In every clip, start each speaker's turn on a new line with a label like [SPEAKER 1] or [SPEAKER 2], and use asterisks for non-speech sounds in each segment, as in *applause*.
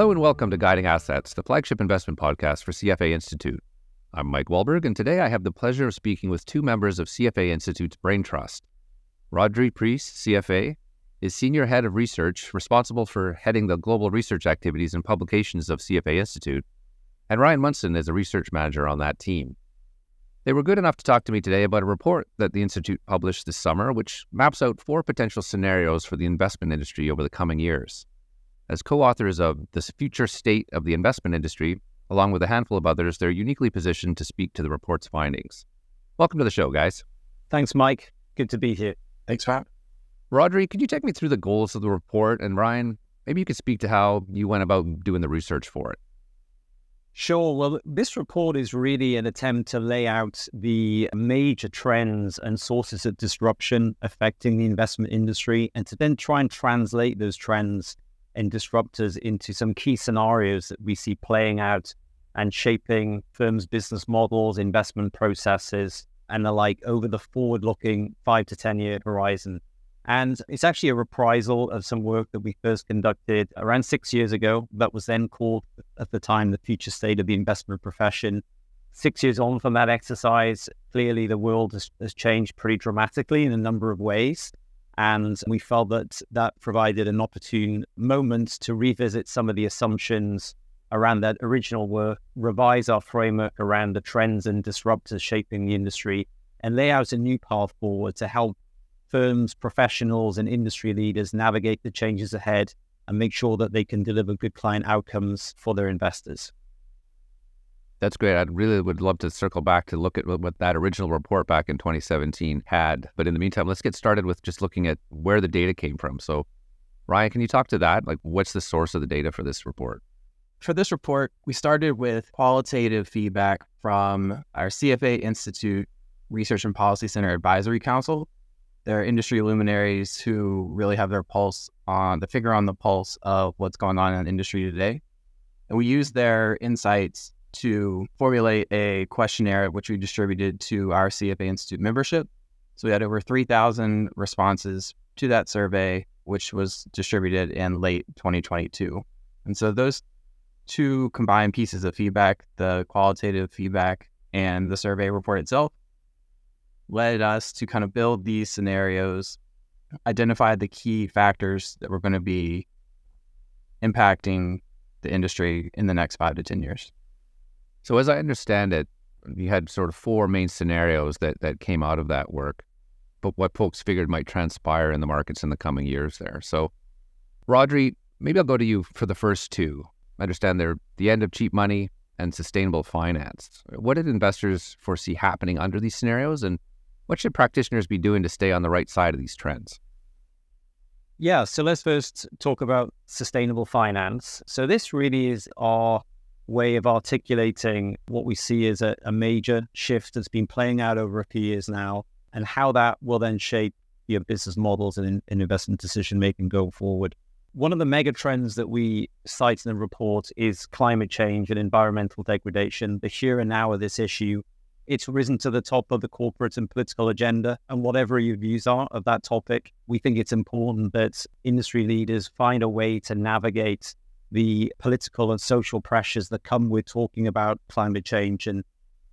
[SPEAKER 1] Hello and welcome to Guiding Assets, the flagship investment podcast for CFA Institute. I'm Mike Wallberg, and today I have the pleasure of speaking with two members of CFA Institute's Brain Trust. Rhodri Preece, CFA, is Senior Head of Research, responsible for heading the global research activities and publications of CFA Institute, and Ryan Munson is a research manager on that team. They were good enough to talk to me today about a report that the Institute published this summer, which maps out four potential scenarios for the investment industry over the coming years. As co authors of The Future State of the Investment Industry, along with a handful of others, they're uniquely positioned to speak to the report's findings. Welcome to the show, guys.
[SPEAKER 2] Thanks, Mike. Good to be here.
[SPEAKER 3] Thanks, Pat.
[SPEAKER 1] Rhodri, could you take me through the goals of the report? And Ryan, maybe you could speak to how you went about doing the research for it.
[SPEAKER 2] Sure. Well, this report is really an attempt to lay out the major trends and sources of disruption affecting the investment industry and to then try and translate those trends and disruptors into some key scenarios that we see playing out and shaping firms' business models, investment processes, and the like over the forward looking five to 10 year horizon. And it's actually a reprisal of some work that we first conducted around six years ago that was then called at the time the future state of the investment profession. Six years on from that exercise, clearly the world has, has changed pretty dramatically in a number of ways. And we felt that that provided an opportune moment to revisit some of the assumptions around that original work, revise our framework around the trends and disruptors shaping the industry, and lay out a new path forward to help firms, professionals, and industry leaders navigate the changes ahead and make sure that they can deliver good client outcomes for their investors.
[SPEAKER 1] That's great. I really would love to circle back to look at what that original report back in 2017 had. But in the meantime, let's get started with just looking at where the data came from. So, Ryan, can you talk to that? Like, what's the source of the data for this report?
[SPEAKER 3] For this report, we started with qualitative feedback from our CFA Institute Research and Policy Center Advisory Council, they're industry luminaries who really have their pulse on the finger on the pulse of what's going on in the industry today. And we use their insights to formulate a questionnaire which we distributed to our CFA Institute membership. So we had over 3,000 responses to that survey, which was distributed in late 2022. And so those two combined pieces of feedback, the qualitative feedback and the survey report itself, led us to kind of build these scenarios, identify the key factors that were going to be impacting the industry in the next five to 10 years.
[SPEAKER 1] So, as I understand it, you had sort of four main scenarios that, that came out of that work, but what folks figured might transpire in the markets in the coming years there. So, Rhodri, maybe I'll go to you for the first two. I understand they're the end of cheap money and sustainable finance. What did investors foresee happening under these scenarios, and what should practitioners be doing to stay on the right side of these trends?
[SPEAKER 2] Yeah, so let's first talk about sustainable finance. So, this really is our way of articulating what we see as a, a major shift that's been playing out over a few years now, and how that will then shape your business models and, and investment decision making going forward. One of the mega trends that we cite in the report is climate change and environmental degradation. The here and now of this issue it's risen to the top of the corporate and political agenda. And whatever your views are of that topic, we think it's important that industry leaders find a way to navigate the political and social pressures that come with talking about climate change and,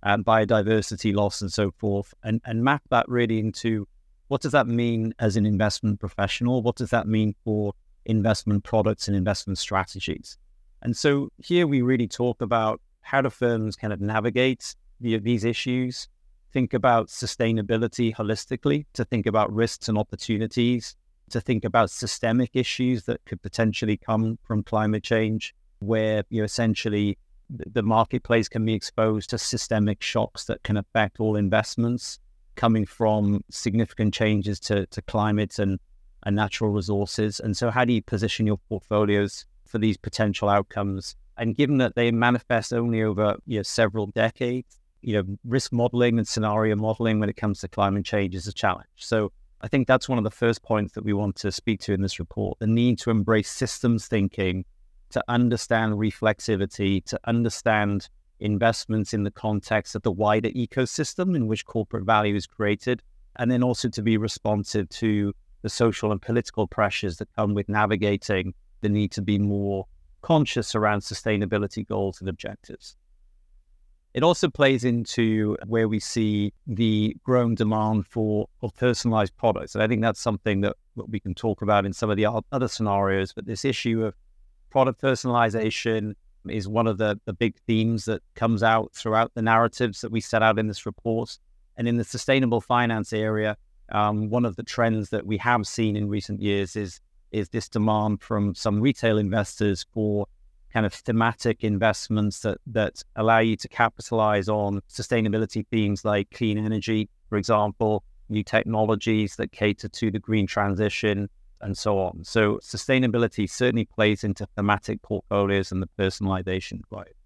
[SPEAKER 2] and biodiversity loss and so forth, and, and map that really into what does that mean as an investment professional? What does that mean for investment products and investment strategies? And so here we really talk about how do firms kind of navigate the, these issues, think about sustainability holistically, to think about risks and opportunities, to think about systemic issues that could potentially come from climate change, where you essentially the marketplace can be exposed to systemic shocks that can affect all investments coming from significant changes to, to climate and, and natural resources. And so, how do you position your portfolios for these potential outcomes? And given that they manifest only over you know, several decades, you know, risk modeling and scenario modeling when it comes to climate change is a challenge. So I think that's one of the first points that we want to speak to in this report the need to embrace systems thinking, to understand reflexivity, to understand investments in the context of the wider ecosystem in which corporate value is created, and then also to be responsive to the social and political pressures that come with navigating the need to be more conscious around sustainability goals and objectives. It also plays into where we see the growing demand for, for personalized products. And I think that's something that, we can talk about in some of the other scenarios. But this issue of product personalization is one of the, the big themes that comes out throughout the narratives that we set out in this report. And in the sustainable finance area, um, one of the trends that we have seen in recent years is is this demand from some retail investors for kind of thematic investments that that allow you to capitalize on sustainability themes like clean energy, for example, new technologies that cater to the green transition, and so on. So sustainability certainly plays into thematic portfolios and the personalization right.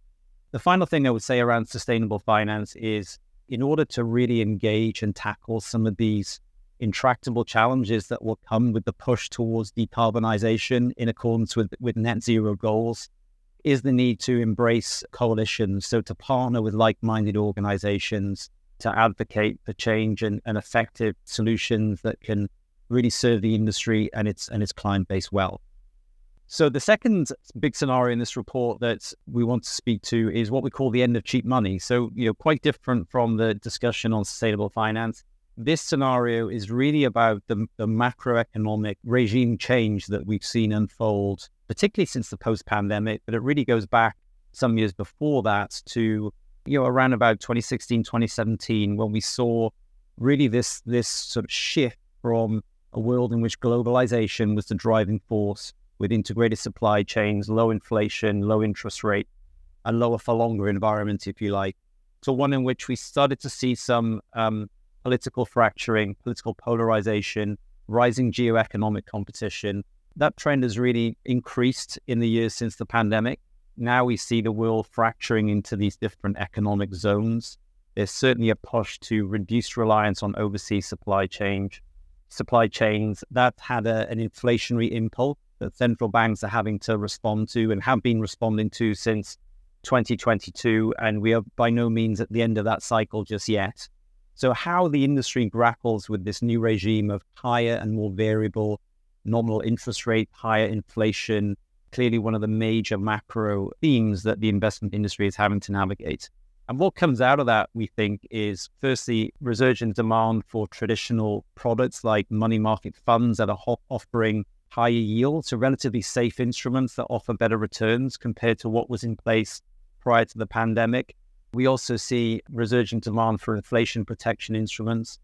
[SPEAKER 2] The final thing I would say around sustainable finance is in order to really engage and tackle some of these intractable challenges that will come with the push towards decarbonization in accordance with, with net zero goals is the need to embrace coalitions. So to partner with like-minded organizations to advocate for change and, and effective solutions that can really serve the industry and its and its client base well. So the second big scenario in this report that we want to speak to is what we call the end of cheap money. So, you know, quite different from the discussion on sustainable finance. This scenario is really about the, the macroeconomic regime change that we've seen unfold, particularly since the post-pandemic, but it really goes back some years before that to, you know, around about 2016, 2017, when we saw really this this sort of shift from a world in which globalization was the driving force with integrated supply chains, low inflation, low interest rate, and lower for longer environment, if you like. to one in which we started to see some um, political fracturing, political polarization, rising geoeconomic competition. That trend has really increased in the years since the pandemic. Now we see the world fracturing into these different economic zones. There's certainly a push to reduce reliance on overseas supply chain, supply chains, that had a, an inflationary impulse that central banks are having to respond to and have been responding to since 2022. And we are by no means at the end of that cycle just yet. So, how the industry grapples with this new regime of higher and more variable nominal interest rate, higher inflation, clearly one of the major macro themes that the investment industry is having to navigate. And what comes out of that, we think, is firstly, resurgent demand for traditional products like money market funds that are offering higher yields, so relatively safe instruments that offer better returns compared to what was in place prior to the pandemic. We also see resurgent demand for inflation protection instruments,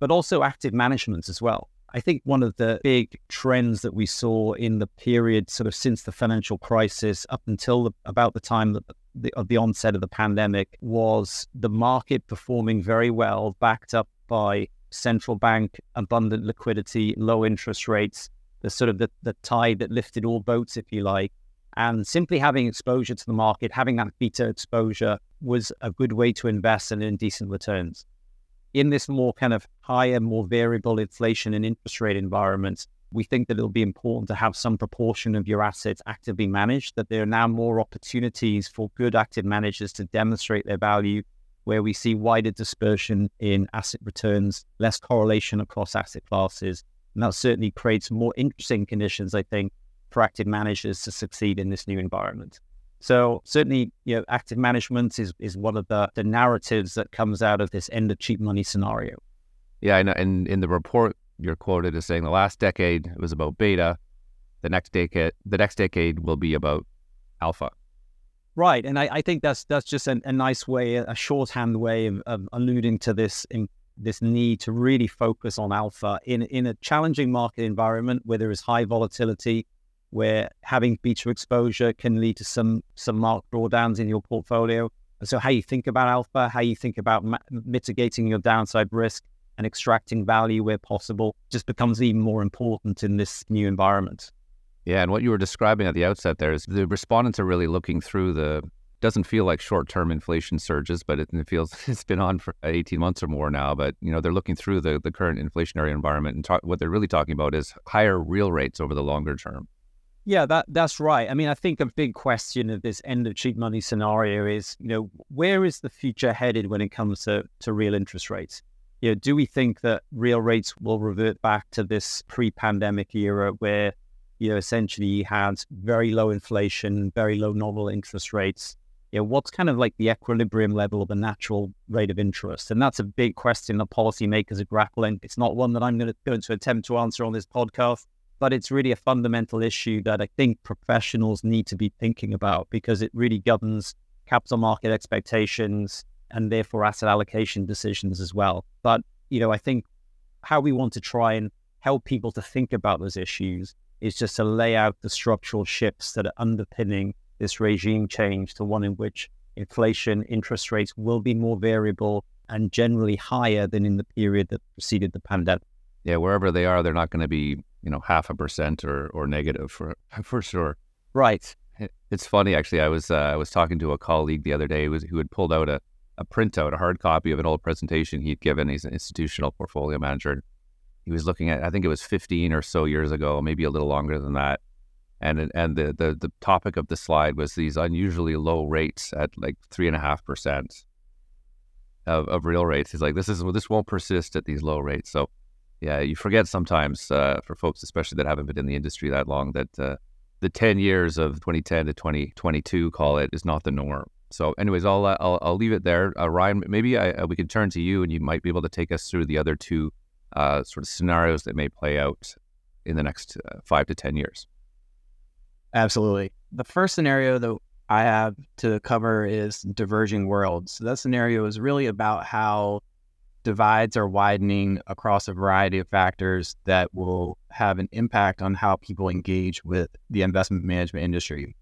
[SPEAKER 2] but also active management as well. I think one of the big trends that we saw in the period sort of since the financial crisis up until the, about the time that the, of the onset of the pandemic was the market performing very well, backed up by central bank abundant liquidity, low interest rates, the sort of the, the tide that lifted all boats, if you like. And simply having exposure to the market, having that beta exposure was a good way to invest and in decent returns in this more kind of higher, more variable inflation and interest rate environment, we think that it'll be important to have some proportion of your assets actively managed, that there are now more opportunities for good active managers to demonstrate their value, where we see wider dispersion in asset returns, less correlation across asset classes. And that certainly creates more interesting conditions, I think, for active managers to succeed in this new environment. So certainly, you know, active management is, is one of the, the narratives that comes out of this end of cheap money scenario.
[SPEAKER 1] Yeah, and, and in the report, you're quoted as saying the last decade it was about beta, the next decade the next decade will be about alpha.
[SPEAKER 2] Right, and I, I think that's that's just a, a nice way, a shorthand way of, of alluding to this in, this need to really focus on alpha in in a challenging market environment where there is high volatility, where having beta exposure can lead to some some marked drawdowns in your portfolio. And so, how you think about alpha, how you think about ma- mitigating your downside risk and extracting value where possible, just becomes even more important in this new environment.
[SPEAKER 1] Yeah, and what you were describing at the outset there is the respondents are really looking through the. Doesn't feel like short-term inflation surges, but it, it feels *laughs* it's been on for 18 months or more now. But you know they're looking through the, the current inflationary environment, and talk, what they're really talking about is higher real rates over the longer term.
[SPEAKER 2] Yeah, that that's right. I mean, I think a big question of this end of cheap money scenario is, you know, where is the future headed when it comes to, to real interest rates? You know, do we think that real rates will revert back to this pre-pandemic era where you know, essentially you had very low inflation, very low nominal interest rates. You know, what's kind of like the equilibrium level of a natural rate of interest? And that's a big question that policymakers are grappling. It's not one that I'm going to, going to attempt to answer on this podcast, but it's really a fundamental issue that I think professionals need to be thinking about because it really governs capital market expectations and therefore asset allocation decisions as well. But, you know, I think how we want to try and help people to think about those issues is just to lay out the structural shifts that are underpinning this regime change to one in which inflation, interest rates will be more variable and generally higher than in the period that preceded the pandemic.
[SPEAKER 1] Yeah, wherever they are, they're not going to be, you know, half a percent or, or negative for *laughs* for sure.
[SPEAKER 2] Right.
[SPEAKER 1] It's funny actually. I was uh, I was talking to a colleague the other day who, was, who had pulled out a, a printout, a hard copy of an old presentation he'd given. He's an institutional portfolio manager he was looking at I think it was 15 or so years ago, maybe a little longer than that. And and the the, the topic of the slide was these unusually low rates at like three and a half percent of, of real rates. He's like, this is this won't persist at these low rates. So yeah, you forget sometimes uh, for folks, especially that haven't been in the industry that long, that uh, the 10 years of 2010 to 2022, call it, is not the norm. So, anyways, I'll uh, I'll, I'll leave it there. Uh, Ryan, maybe I, uh, we can turn to you, and you might be able to take us through the other two uh, sort of scenarios that may play out in the next five to 10 years?
[SPEAKER 3] Absolutely. The first scenario that I have to cover is diverging worlds. So that scenario is really about how divides are widening across a variety of factors that will have an impact on how people engage with the investment management industry.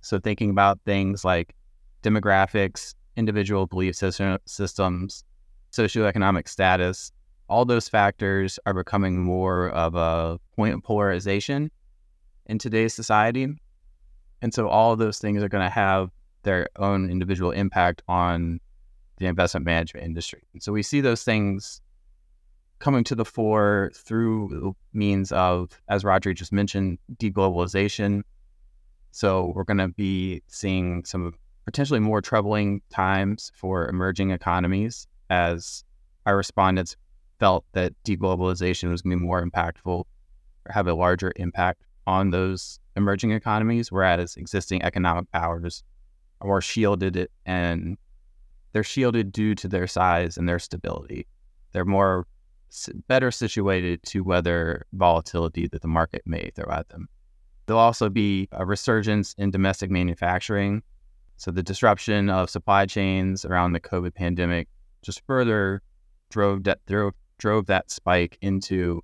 [SPEAKER 3] So, thinking about things like demographics, individual belief system, systems, socioeconomic status, all those factors are becoming more of a point of polarization in today's society. And so all of those things are going to have their own individual impact on the investment management industry. And so we see those things coming to the fore through means of, as Rhodri just mentioned, deglobalization. So we're going to be seeing some potentially more troubling times for emerging economies as our respondents felt that deglobalization was going to be more impactful or have a larger impact on those emerging economies, whereas existing economic powers are more shielded and they're shielded due to their size and their stability. They're more better situated to weather volatility that the market may throw at them. There'll also be a resurgence in domestic manufacturing. So the disruption of supply chains around the COVID pandemic just further drove, de- drove drove that spike into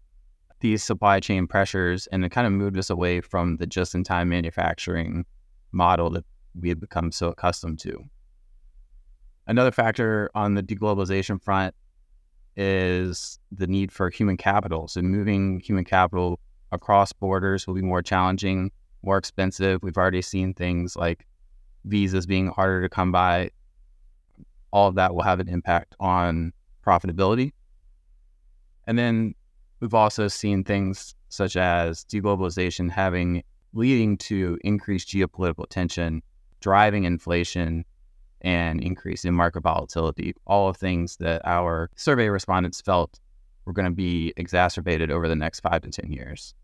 [SPEAKER 3] these supply chain pressures and it kind of moved us away from the just in time manufacturing model that we had become so accustomed to. Another factor on the deglobalization front is the need for human capital. So, moving human capital across borders will be more challenging, more expensive. We've already seen things like visas being harder to come by. All of that will have an impact on profitability. And then we've also seen things such as deglobalization having leading to increased geopolitical tension, driving inflation, and increase in market volatility. All of things that our survey respondents felt were going to be exacerbated over the next five to 10 years.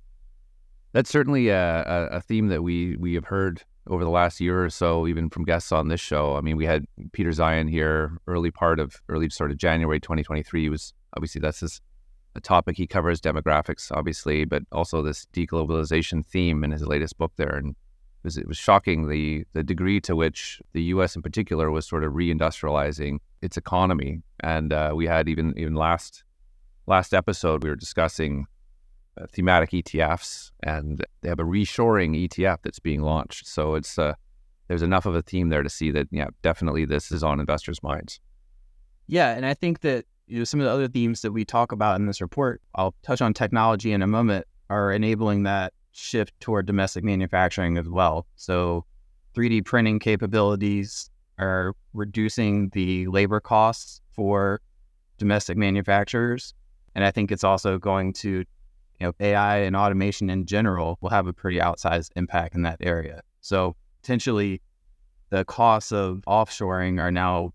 [SPEAKER 1] That's certainly a, a, theme that we, we have heard over the last year or so, even from guests on this show. I mean, we had Peter Zeihan here early part of early sort of January 2023. He was obviously that's his a topic he covers demographics, obviously, but also this deglobalization theme in his latest book there. And was, it was shocking the, the degree to which the U.S. in particular was sort of reindustrializing its economy. And uh, we had even even last last episode we were discussing uh, thematic ETFs, and they have a reshoring ETF that's being launched. So it's uh, there's enough of a theme there to see that yeah, definitely this is on investors' minds.
[SPEAKER 3] Yeah, and I think that you know, some of the other themes that we talk about in this report, I'll touch on technology in a moment, are enabling that shift toward domestic manufacturing as well. So 3D printing capabilities are reducing the labor costs for domestic manufacturers. And I think it's also going to, you know, AI and automation in general will have a pretty outsized impact in that area. So potentially the costs of offshoring are now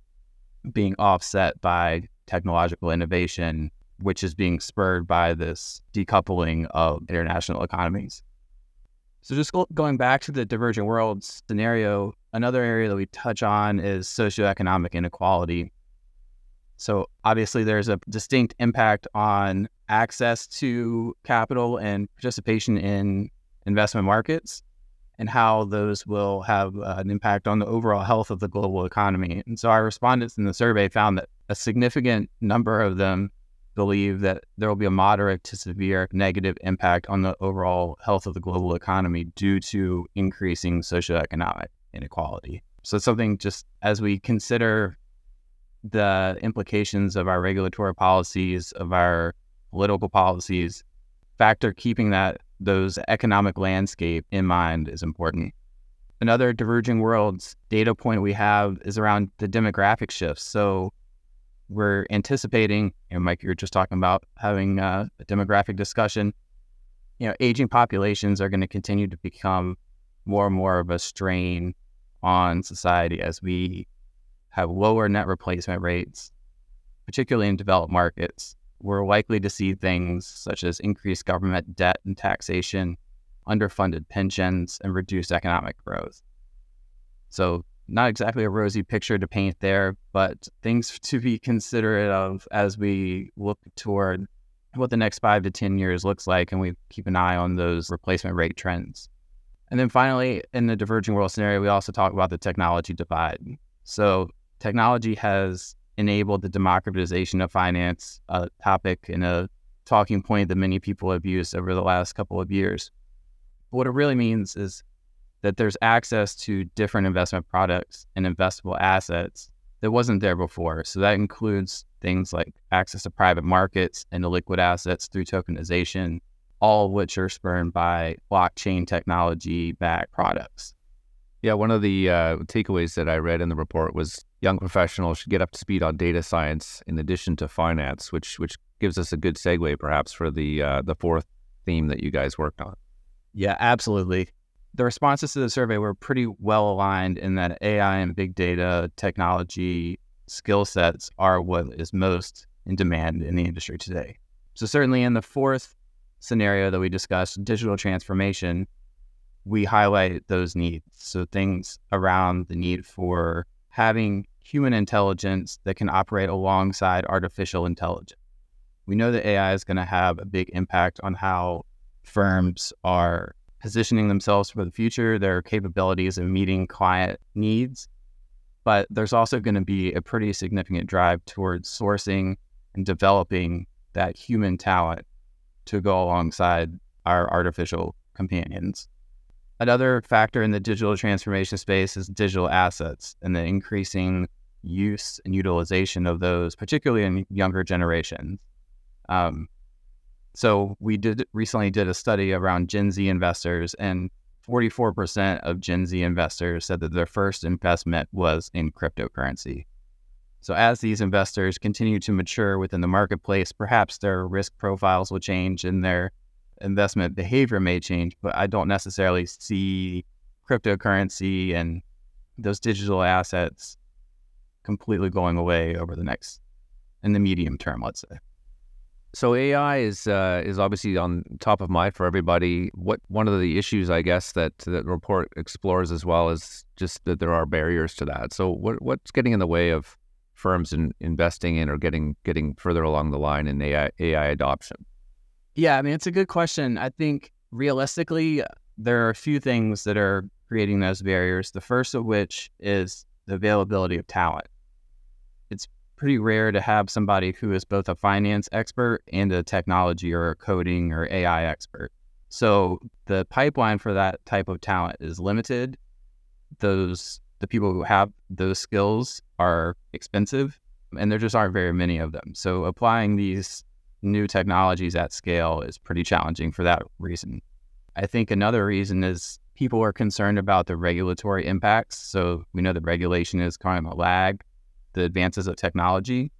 [SPEAKER 3] being offset by technological innovation, which is being spurred by this decoupling of international economies. So just going back to the divergent world scenario, another area that we touch on is socioeconomic inequality. So obviously there's a distinct impact on access to capital and participation in investment markets and how those will have uh, an impact on the overall health of the global economy. And so our respondents in the survey found that a significant number of them believe that there will be a moderate to severe negative impact on the overall health of the global economy due to increasing socioeconomic inequality. So it's something just as we consider the implications of our regulatory policies, of our political policies, factor keeping that those economic landscape in mind is important. Another diverging worlds data point we have is around the demographic shifts. So we're anticipating, and Mike, you were just talking about having uh, a demographic discussion. You know, aging populations are going to continue to become more and more of a strain on society as we have lower net replacement rates, particularly in developed markets we're likely to see things such as increased government debt and taxation, underfunded pensions, and reduced economic growth. So, not exactly a rosy picture to paint there, but things *laughs* to be considerate of as we look toward what the next five to 10 years looks like, and we keep an eye on those replacement rate trends. And then finally, in the diverging world scenario, we also talk about the technology divide. So, technology has enabled the democratization of finance, a topic and a talking point that many people have used over the last couple of years. What it really means is that there's access to different investment products and investable assets that wasn't there before. So that includes things like access to private markets and liquid assets through tokenization, all of which are spurned by blockchain technology backed products.
[SPEAKER 1] Yeah, one of the uh, takeaways that I read in the report was young professionals should get up to speed on data science in addition to finance, which which gives us a good segue perhaps for the uh, the fourth theme that you guys worked on.
[SPEAKER 3] Yeah, absolutely. The responses to the survey were pretty well aligned in that AI and big data technology skill sets are what is most in demand in the industry today. So certainly in the fourth scenario that we discussed, digital transformation, we highlight those needs. So things around the need for having human intelligence that can operate alongside artificial intelligence. We know that AI is going to have a big impact on how firms are positioning themselves for the future, their capabilities of meeting client needs. But there's also going to be a pretty significant drive towards sourcing and developing that human talent to go alongside our artificial companions. Another factor in the digital transformation space is digital assets and the increasing use and utilization of those, particularly in younger generations. Um, so we did recently did a study around Gen Z investors, and 44% of Gen Z investors said that their first investment was in cryptocurrency. So as these investors continue to mature within the marketplace, perhaps their risk profiles will change and their investment behavior may change, but I don't necessarily see cryptocurrency and those digital assets completely going away over the next in the medium term, let's say.
[SPEAKER 1] So AI is uh, is obviously on top of mind for everybody. What one of the issues, I guess, that that report explores as well is just that there are barriers to that. So what what's getting in the way of firms in investing in or getting getting further along the line in AI AI adoption?
[SPEAKER 3] Yeah, I mean, it's a good question. I think realistically, there are a few things that are creating those barriers. The first of which is the availability of talent. It's pretty rare to have somebody who is both a finance expert and a technology or a coding or AI expert. So the pipeline for that type of talent is limited. Those the people who have those skills are expensive and there just aren't very many of them. So applying these new technologies at scale is pretty challenging for that reason. I think another reason is people are concerned about the regulatory impacts. So we know that regulation is kind of a lag, the advances of technology.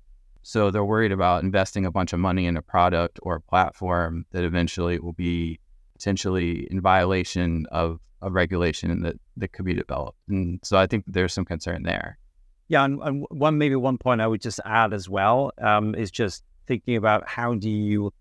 [SPEAKER 3] So they're worried about investing a bunch of money in a product or a platform that eventually will be potentially in violation of a regulation that, that could be developed. And so I think there's some concern there.
[SPEAKER 2] Yeah, and, and one maybe one point I would just add as well um, is just thinking about how do you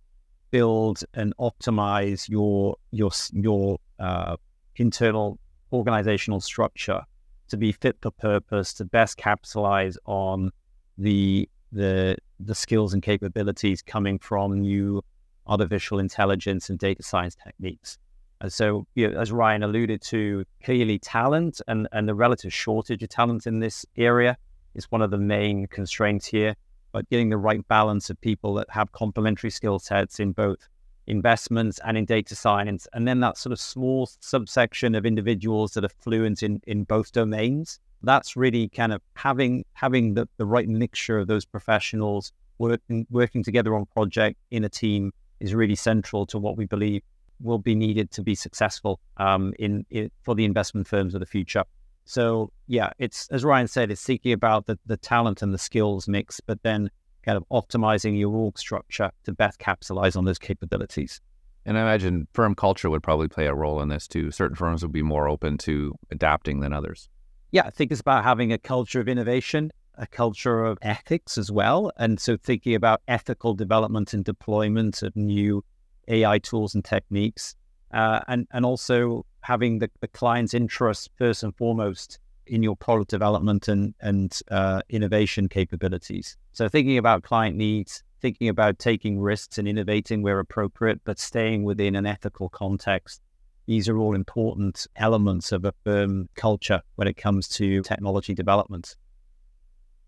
[SPEAKER 2] build and optimize your your your uh, internal organizational structure to be fit for purpose, to best capitalize on the the the skills and capabilities coming from new artificial intelligence and data science techniques. And so, you know, as Ryan alluded to, clearly talent and, and the relative shortage of talent in this area is one of the main constraints here. But getting the right balance of people that have complementary skill sets in both investments and in data science, and then that sort of small subsection of individuals that are fluent in, in both domains. That's really kind of having having the, the right mixture of those professionals working working together on project in a team is really central to what we believe will be needed to be successful um, in, in, for the investment firms of the future. So yeah, it's as Ryan said, it's seeking about the, the talent and the skills mix, but then kind of optimizing your org structure to best capitalize on those capabilities.
[SPEAKER 1] And I imagine firm culture would probably play a role in this too. Certain firms would be more open to adapting than others.
[SPEAKER 2] Yeah, I think it's about having a culture of innovation, a culture of ethics as well. And so thinking about ethical development and deployment of new AI tools and techniques, uh, and, and also having the, the client's interest first and foremost in your product development and, and uh, innovation capabilities. So thinking about client needs, thinking about taking risks and innovating where appropriate, but staying within an ethical context. These are all important elements of a firm culture when it comes to technology development.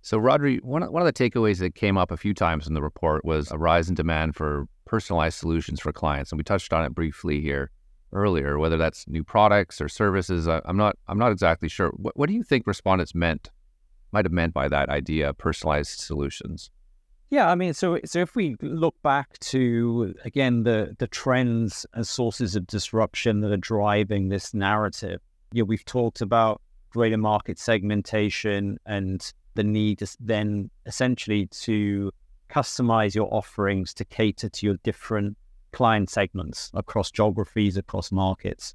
[SPEAKER 1] So, Rhodri, one, one of the takeaways that came up a few times in the report was a rise in demand for personalized solutions for clients. And we touched on it briefly here earlier, whether that's new products or services. I, am not I'm not exactly sure. What, what do you think respondents meant might have meant by that idea, personalized solutions?
[SPEAKER 2] Yeah, I mean, so so if we look back to again the the trends and sources of disruption that are driving this narrative, you know, we've talked about greater market segmentation and the need then essentially to customize your offerings to cater to your different client segments across geographies, across markets.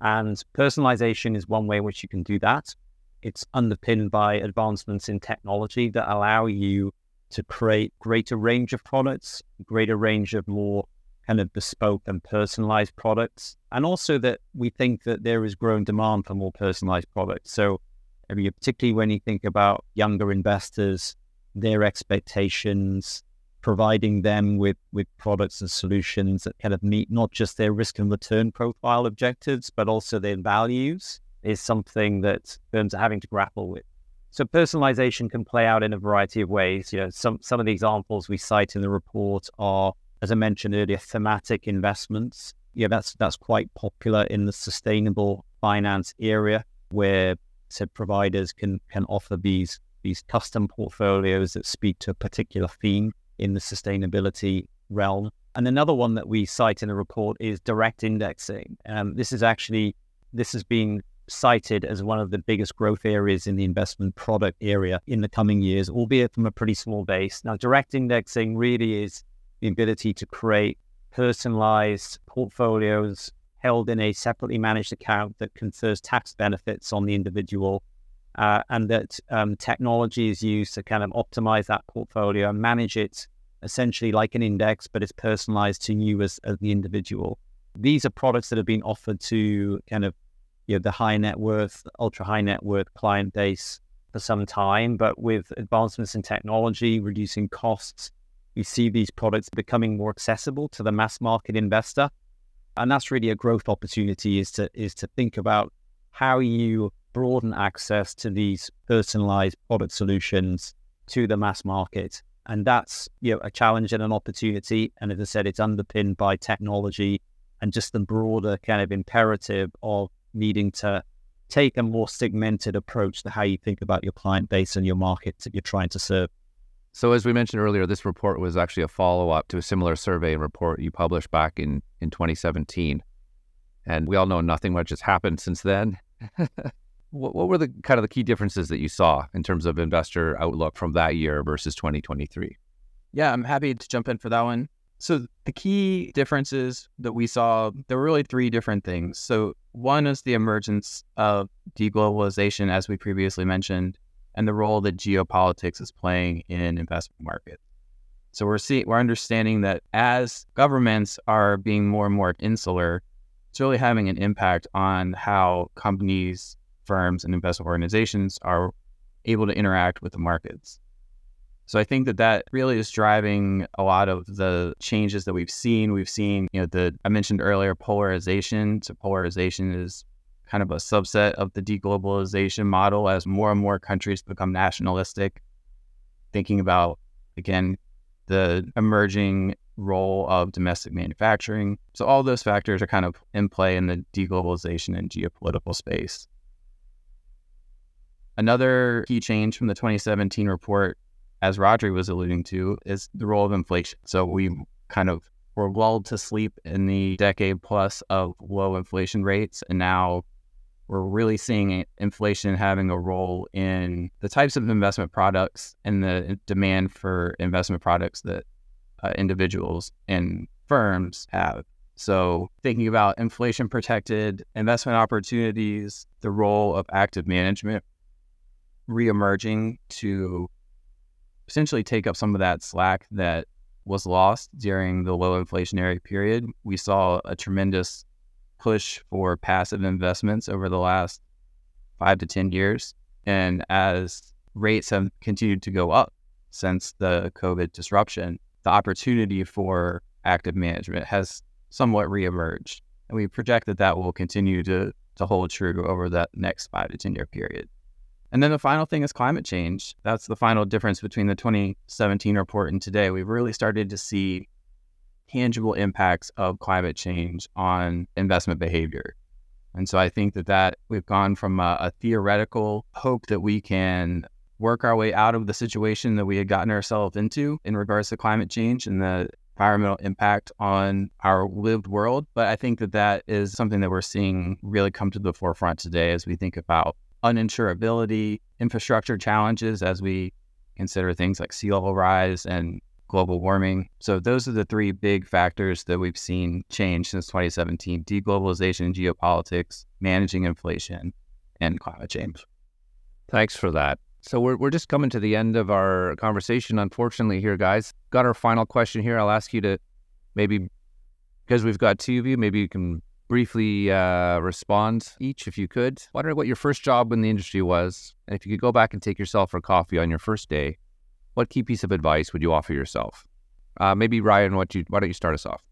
[SPEAKER 2] And personalization is one way in which you can do that. It's underpinned by advancements in technology that allow you to create greater range of products, greater range of more kind of bespoke and personalized products. And also that we think that there is growing demand for more personalized products. So I mean, particularly when you think about younger investors, their expectations, providing them with, with products and solutions that kind of meet not just their risk and return profile objectives, but also their values is something that firms are having to grapple with. So personalization can play out in a variety of ways. You know, some some of the examples we cite in the report are, as I mentioned earlier, thematic investments. Yeah, that's that's quite popular in the sustainable finance area, where said providers can can offer these these custom portfolios that speak to a particular theme in the sustainability realm. And another one that we cite in the report is direct indexing. Um, this is actually this has been cited as one of the biggest growth areas in the investment product area in the coming years, albeit from a pretty small base. Now, direct indexing really is the ability to create personalized portfolios held in a separately managed account that confers tax benefits on the individual, uh, and that um, technology is used to kind of optimize that portfolio and manage it essentially like an index, but it's personalized to you as, as the individual. These are products that have been offered to kind of you know the high net worth, ultra high net worth client base for some time, but with advancements in technology, reducing costs, we see these products becoming more accessible to the mass market investor. And that's really a growth opportunity is to is to think about how you broaden access to these personalized product solutions to the mass market. And that's you know a challenge and an opportunity. And as i said it's underpinned by technology and just the broader kind of imperative of needing to take a more segmented approach to how you think about your client base and your markets that you're trying to serve
[SPEAKER 1] so, as we mentioned earlier, this report was actually a follow up to a similar survey and report you published back in, in 2017. And we all know nothing much has happened since then. *laughs* what, what were the kind of the key differences that you saw in terms of investor outlook from that year versus 2023?
[SPEAKER 3] Yeah, I'm happy to jump in for that one. So, the key differences that we saw, there were really three different things. So, one is the emergence of deglobalization, as we previously mentioned and the role that geopolitics is playing in investment markets. So we're seeing we're understanding that as governments are being more and more insular, it's really having an impact on how companies, firms, and investment organizations are able to interact with the markets. So I think that that really is driving a lot of the changes that we've seen. We've seen, you know, the I mentioned earlier polarization. So polarization is kind of a subset of the deglobalization model as more and more countries become nationalistic. Thinking about again the emerging role of domestic manufacturing. So all those factors are kind of in play in the deglobalization and geopolitical space. Another key change from the 2017 report as Rhodri was alluding to, is the role of inflation. So we kind of were lulled to sleep in the decade plus of low inflation rates. And now we're really seeing inflation having a role in the types of investment products and the demand for investment products that uh, individuals and firms have. So, thinking about inflation protected investment opportunities, the role of active management reemerging to essentially take up some of that slack that was lost during the low inflationary period. We saw a tremendous push for passive investments over the last five to 10 years. And as rates have continued to go up since the COVID disruption, the opportunity for active management has somewhat reemerged. And we project that that will continue to, to hold true over that next five to 10 year period. And then the final thing is climate change. That's the final difference between the 2017 report and today. We've really started to see tangible impacts of climate change on investment behavior. And so I think that that we've gone from a, a theoretical hope that we can work our way out of the situation that we had gotten ourselves into in regards to climate change and the environmental impact on our lived world. But I think that that is something that we're seeing really come to the forefront today as we think about uninsurability, infrastructure challenges as we consider things like sea level rise and global warming. So those are the three big factors that we've seen change since 2017: deglobalization, geopolitics, managing inflation, and climate change.
[SPEAKER 1] Thanks for that. So we're we're just coming to the end of our conversation, unfortunately, here, guys. Got our final question here. I'll ask you to maybe because we've got two of you, maybe you can briefly uh, respond each, if you could. Wondering what your first job in the industry was, and if you could go back and take yourself for coffee on your first day, what key piece of advice would you offer yourself? Uh, maybe Ryan, what you why don't you start us off?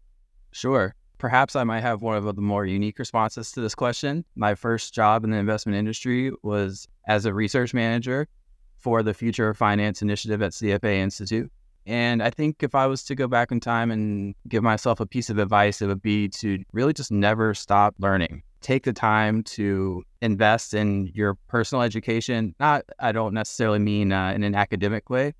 [SPEAKER 3] Sure. Perhaps I might have one of the more unique responses to this question. My first job in the investment industry was as a research manager for the Future of Finance Initiative at CFA Institute. And I think if I was to go back in time and give myself a piece of advice, it would be to really just never stop learning. Take the time to invest in your personal education. Not, I don't necessarily mean uh, in an academic way,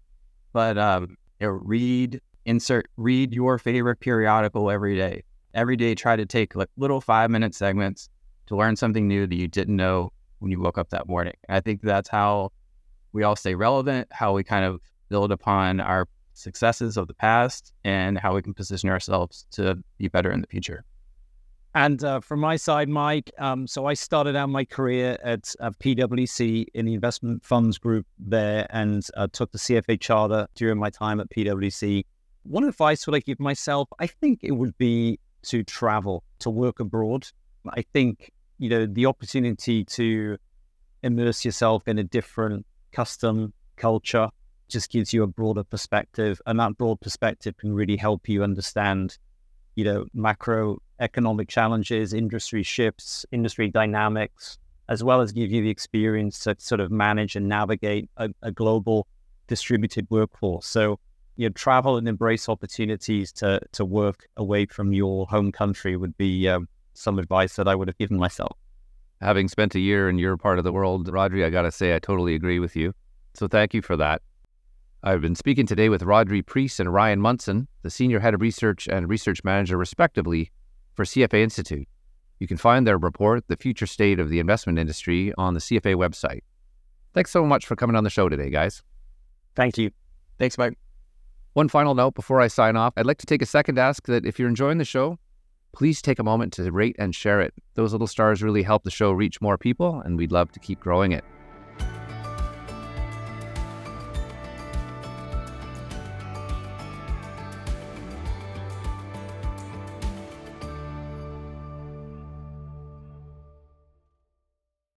[SPEAKER 3] but um, you know, read, insert, read your favorite periodical every day. Every day, try to take like little five minute segments to learn something new that you didn't know when you woke up that morning. And I think that's how we all stay relevant, how we kind of build upon our successes of the past and how we can position ourselves to be better in the future.
[SPEAKER 2] And uh, from my side, Mike, um, so I started out my career at uh, PwC in the investment funds group there and uh, took the CFA charter during my time at PwC. One advice would I give myself? I think it would be to travel, to work abroad. I think, you know, the opportunity to immerse yourself in a different custom, culture, just gives you a broader perspective, and that broad perspective can really help you understand, you know, macroeconomic challenges, industry shifts, industry dynamics, as well as give you the experience to sort of manage and navigate a, a global distributed workforce. So, you know, travel and embrace opportunities to to work away from your home country would be um, some advice that I would have given myself.
[SPEAKER 1] Having spent a year in your part of the world, Rhodri, I got to say I totally agree with you. So thank you for that. I've been speaking today with Rhodri Preece and Ryan Munson, the Senior Head of Research and Research Manager, respectively, for CFA Institute. You can find their report, The Future State of the Investment Industry, on the CFA website. Thanks so much for coming on the show today, guys.
[SPEAKER 2] Thank you.
[SPEAKER 3] Thanks, Mike.
[SPEAKER 1] One final note before I sign off I'd like to take a second to ask that if you're enjoying the show, please take a moment to rate and share it. Those little stars really help the show reach more people, and we'd love to keep growing it.